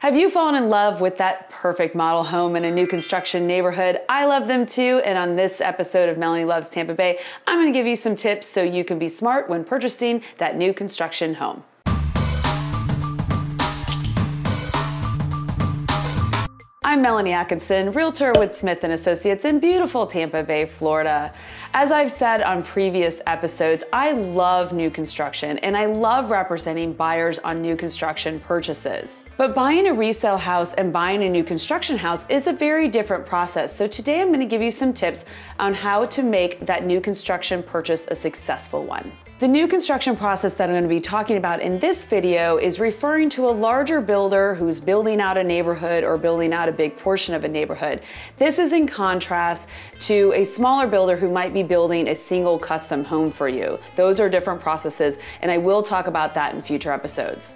Have you fallen in love with that perfect model home in a new construction neighborhood? I love them too. And on this episode of Melanie Loves Tampa Bay, I'm going to give you some tips so you can be smart when purchasing that new construction home. I'm Melanie Atkinson, realtor with Smith & Associates in beautiful Tampa Bay, Florida. As I've said on previous episodes, I love new construction and I love representing buyers on new construction purchases. But buying a resale house and buying a new construction house is a very different process. So today I'm going to give you some tips on how to make that new construction purchase a successful one. The new construction process that I'm going to be talking about in this video is referring to a larger builder who's building out a neighborhood or building out a big portion of a neighborhood. This is in contrast to a smaller builder who might be building a single custom home for you. Those are different processes, and I will talk about that in future episodes.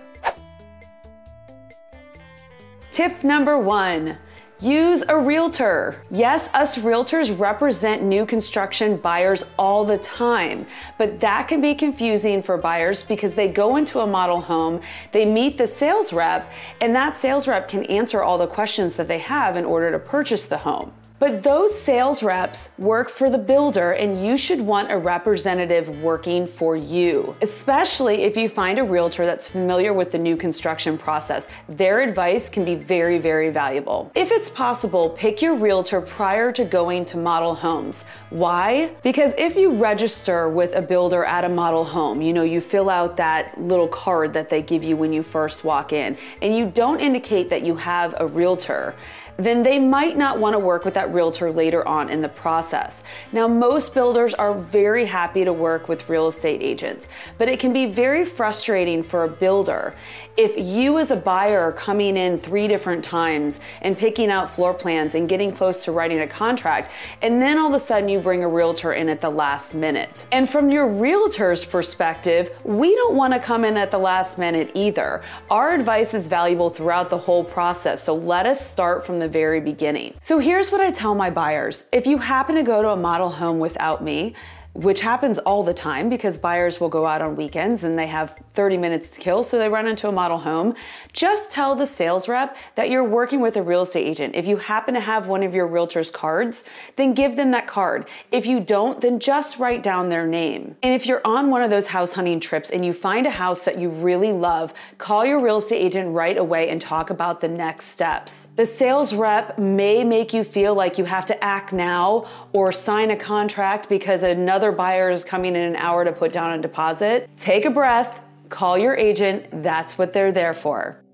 Tip number one Use a realtor. Yes, us realtors represent new construction buyers all the time, but that can be confusing for buyers because they go into a model home, they meet the sales rep, and that sales rep can answer all the questions that they have in order to purchase the home. But those sales reps work for the builder, and you should want a representative working for you, especially if you find a realtor that's familiar with the new construction process. Their advice can be very, very valuable. If it's possible, pick your realtor prior to going to model homes. Why? Because if you register with a builder at a model home, you know, you fill out that little card that they give you when you first walk in, and you don't indicate that you have a realtor then they might not want to work with that realtor later on in the process. Now, most builders are very happy to work with real estate agents, but it can be very frustrating for a builder if you as a buyer are coming in three different times and picking out floor plans and getting close to writing a contract, and then all of a sudden you bring a realtor in at the last minute. And from your realtor's perspective, we don't want to come in at the last minute either. Our advice is valuable throughout the whole process, so let us start from the very beginning. So here's what I tell my buyers if you happen to go to a model home without me, which happens all the time because buyers will go out on weekends and they have 30 minutes to kill, so they run into a model home. Just tell the sales rep that you're working with a real estate agent. If you happen to have one of your realtor's cards, then give them that card. If you don't, then just write down their name. And if you're on one of those house hunting trips and you find a house that you really love, call your real estate agent right away and talk about the next steps. The sales rep may make you feel like you have to act now or sign a contract because another other buyer is coming in an hour to put down a deposit, take a breath, call your agent. That's what they're there for.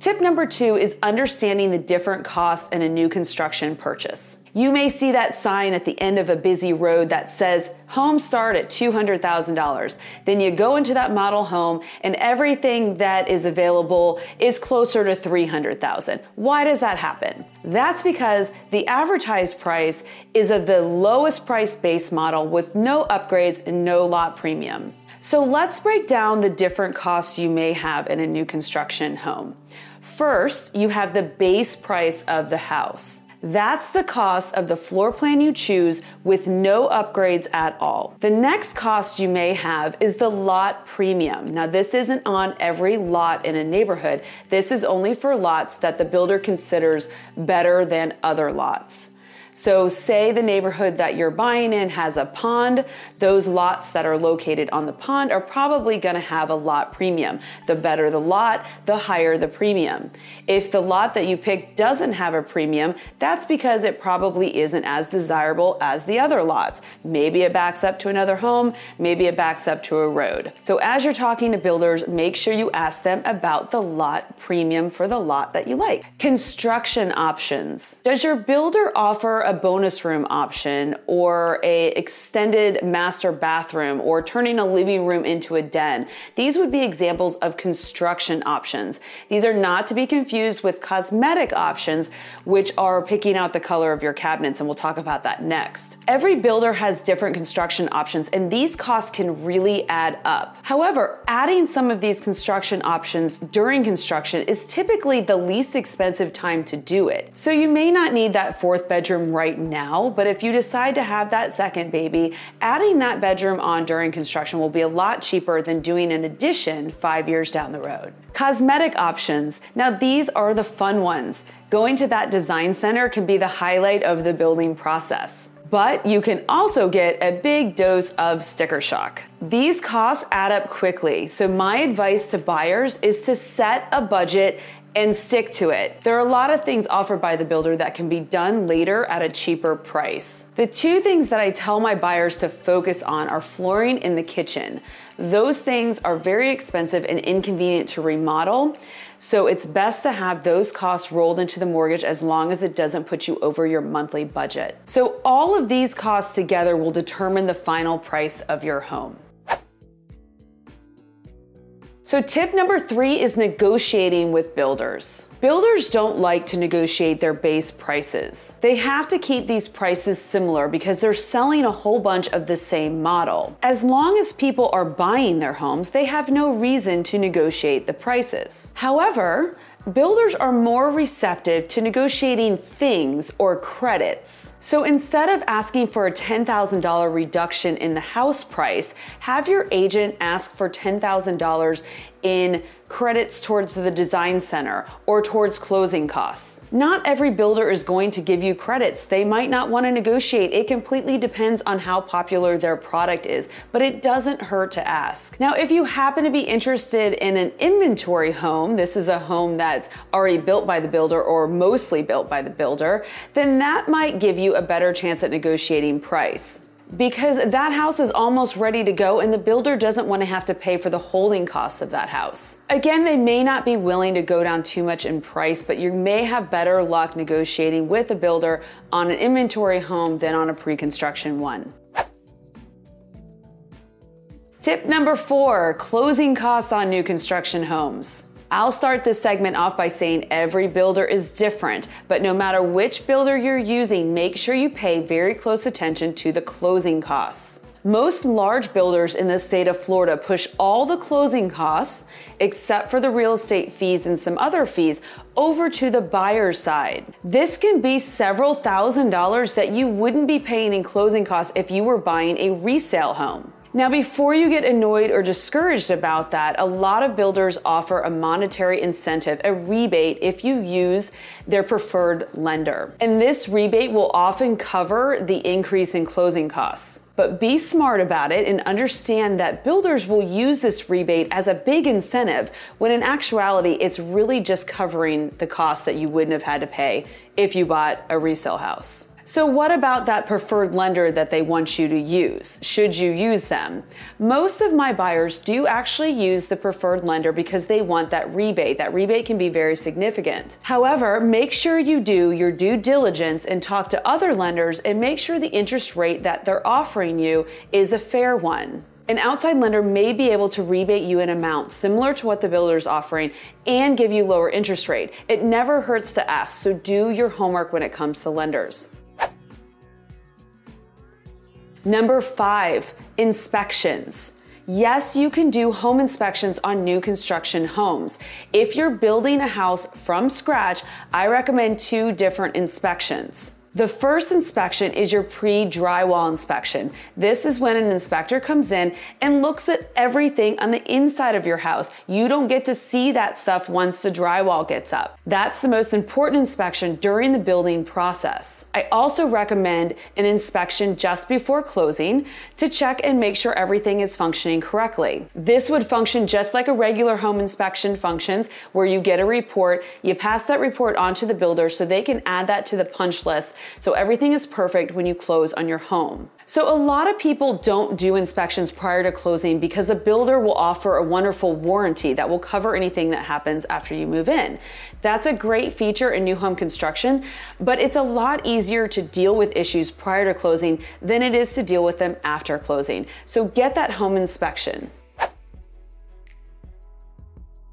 Tip number two is understanding the different costs in a new construction purchase. You may see that sign at the end of a busy road that says home start at $200,000. Then you go into that model home and everything that is available is closer to 300,000. Why does that happen? That's because the advertised price is of the lowest price base model with no upgrades and no lot premium. So let's break down the different costs you may have in a new construction home. First, you have the base price of the house. That's the cost of the floor plan you choose with no upgrades at all. The next cost you may have is the lot premium. Now, this isn't on every lot in a neighborhood. This is only for lots that the builder considers better than other lots. So, say the neighborhood that you're buying in has a pond, those lots that are located on the pond are probably going to have a lot premium. The better the lot, the higher the premium. If the lot that you pick doesn't have a premium, that's because it probably isn't as desirable as the other lots. Maybe it backs up to another home, maybe it backs up to a road. So, as you're talking to builders, make sure you ask them about the lot premium for the lot that you like. Construction options. Does your builder offer a bonus room option or a extended master bathroom or turning a living room into a den. These would be examples of construction options. These are not to be confused with cosmetic options, which are picking out the color of your cabinets, and we'll talk about that next. Every builder has different construction options, and these costs can really add up. However, adding some of these construction options during construction is typically the least expensive time to do it. So you may not need that fourth bedroom bedroom right now, but if you decide to have that second baby, adding that bedroom on during construction will be a lot cheaper than doing an addition five years down the road. Cosmetic options. Now, these are the fun ones. Going to that design center can be the highlight of the building process but you can also get a big dose of sticker shock. These costs add up quickly, so my advice to buyers is to set a budget and stick to it. There are a lot of things offered by the builder that can be done later at a cheaper price. The two things that I tell my buyers to focus on are flooring in the kitchen. Those things are very expensive and inconvenient to remodel. So it's best to have those costs rolled into the mortgage as long as it doesn't put you over your monthly budget. So all of these costs together will determine the final price of your home. So, tip number three is negotiating with builders. Builders don't like to negotiate their base prices. They have to keep these prices similar because they're selling a whole bunch of the same model. As long as people are buying their homes, they have no reason to negotiate the prices. However, Builders are more receptive to negotiating things or credits. So instead of asking for a $10,000 reduction in the house price, have your agent ask for $10,000 in credits towards the design center or towards closing costs. Not every builder is going to give you credits. They might not want to negotiate. It completely depends on how popular their product is, but it doesn't hurt to ask. Now, if you happen to be interested in an inventory home, this is a home that's already built by the builder or mostly built by the builder, then that might give you a better chance at negotiating price because that house is almost ready to go and the builder doesn't want to have to pay for the holding costs of that house. Again, they may not be willing to go down too much in price, but you may have better luck negotiating with a builder on an inventory home than on a pre construction one. Tip number four closing costs on new construction homes. I'll start this segment off by saying every builder is different, but no matter which builder you're using, make sure you pay very close attention to the closing costs. Most large builders in the state of Florida push all the closing costs, except for the real estate fees and some other fees, over to the buyer's side. This can be several thousand dollars that you wouldn't be paying in closing costs if you were buying a resale home. Now, before you get annoyed or discouraged about that, a lot of builders offer a monetary incentive, a rebate, if you use their preferred lender. And this rebate will often cover the increase in closing costs. But be smart about it and understand that builders will use this rebate as a big incentive when in actuality it's really just covering the cost that you wouldn't have had to pay if you bought a resale house. So, what about that preferred lender that they want you to use? Should you use them? Most of my buyers do actually use the preferred lender because they want that rebate. That rebate can be very significant. However, make sure you do your due diligence and talk to other lenders and make sure the interest rate that they're offering you is a fair one. An outside lender may be able to rebate you an amount similar to what the builder is offering and give you lower interest rate. It never hurts to ask, so do your homework when it comes to lenders. Number five, inspections. Yes, you can do home inspections on new construction homes. If you're building a house from scratch, I recommend two different inspections. The first inspection is your pre drywall inspection. This is when an inspector comes in and looks at everything on the inside of your house. You don't get to see that stuff once the drywall gets up. That's the most important inspection during the building process. I also recommend an inspection just before closing to check and make sure everything is functioning correctly. This would function just like a regular home inspection functions, where you get a report, you pass that report on to the builder so they can add that to the punch list so everything is perfect when you close on your home. So a lot of people don't do inspections prior to closing because the builder will offer a wonderful warranty that will cover anything that happens after you move in. That's a great feature in new home construction, but it's a lot easier to deal with issues prior to closing than it is to deal with them after closing. So get that home inspection.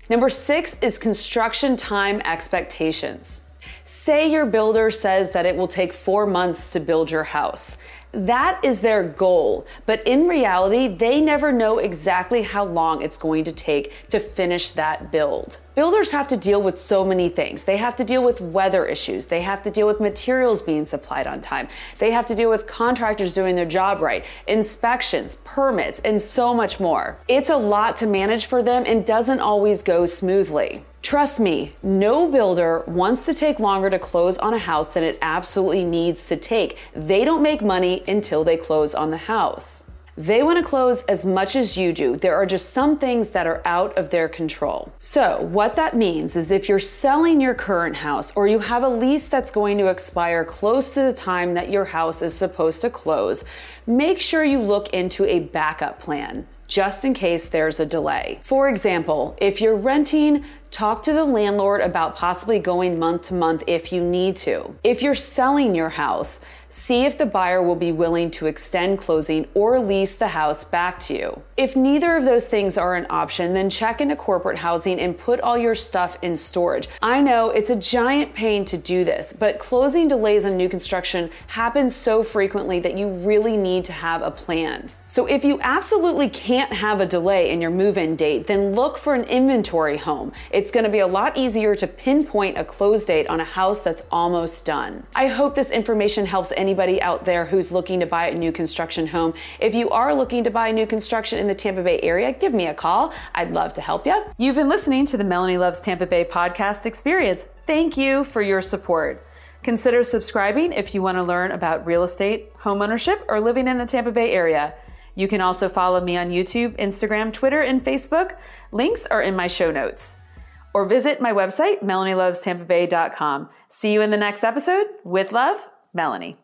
Number six is construction time expectations. Say your builder says that it will take four months to build your house. That is their goal. But in reality, they never know exactly how long it's going to take to finish that build. Builders have to deal with so many things. They have to deal with weather issues. They have to deal with materials being supplied on time. They have to deal with contractors doing their job right, inspections, permits, and so much more. It's a lot to manage for them and doesn't always go smoothly. Trust me, no builder wants to take longer to close on a house than it absolutely needs to take. They don't make money until they close on the house. They want to close as much as you do. There are just some things that are out of their control. So, what that means is if you're selling your current house or you have a lease that's going to expire close to the time that your house is supposed to close, make sure you look into a backup plan just in case there's a delay. For example, if you're renting, talk to the landlord about possibly going month to month if you need to. If you're selling your house, see if the buyer will be willing to extend closing or lease the house back to you. If neither of those things are an option, then check into corporate housing and put all your stuff in storage. I know it's a giant pain to do this, but closing delays on new construction happen so frequently that you really need to have a plan. So if you absolutely can't have a delay in your move in date, then look for an inventory home. Going to be a lot easier to pinpoint a close date on a house that's almost done. I hope this information helps anybody out there who's looking to buy a new construction home. If you are looking to buy new construction in the Tampa Bay area, give me a call. I'd love to help you. You've been listening to the Melanie Loves Tampa Bay podcast experience. Thank you for your support. Consider subscribing if you want to learn about real estate, homeownership, or living in the Tampa Bay area. You can also follow me on YouTube, Instagram, Twitter, and Facebook. Links are in my show notes. Or visit my website, melanielovestampabay.com. See you in the next episode. With love, Melanie.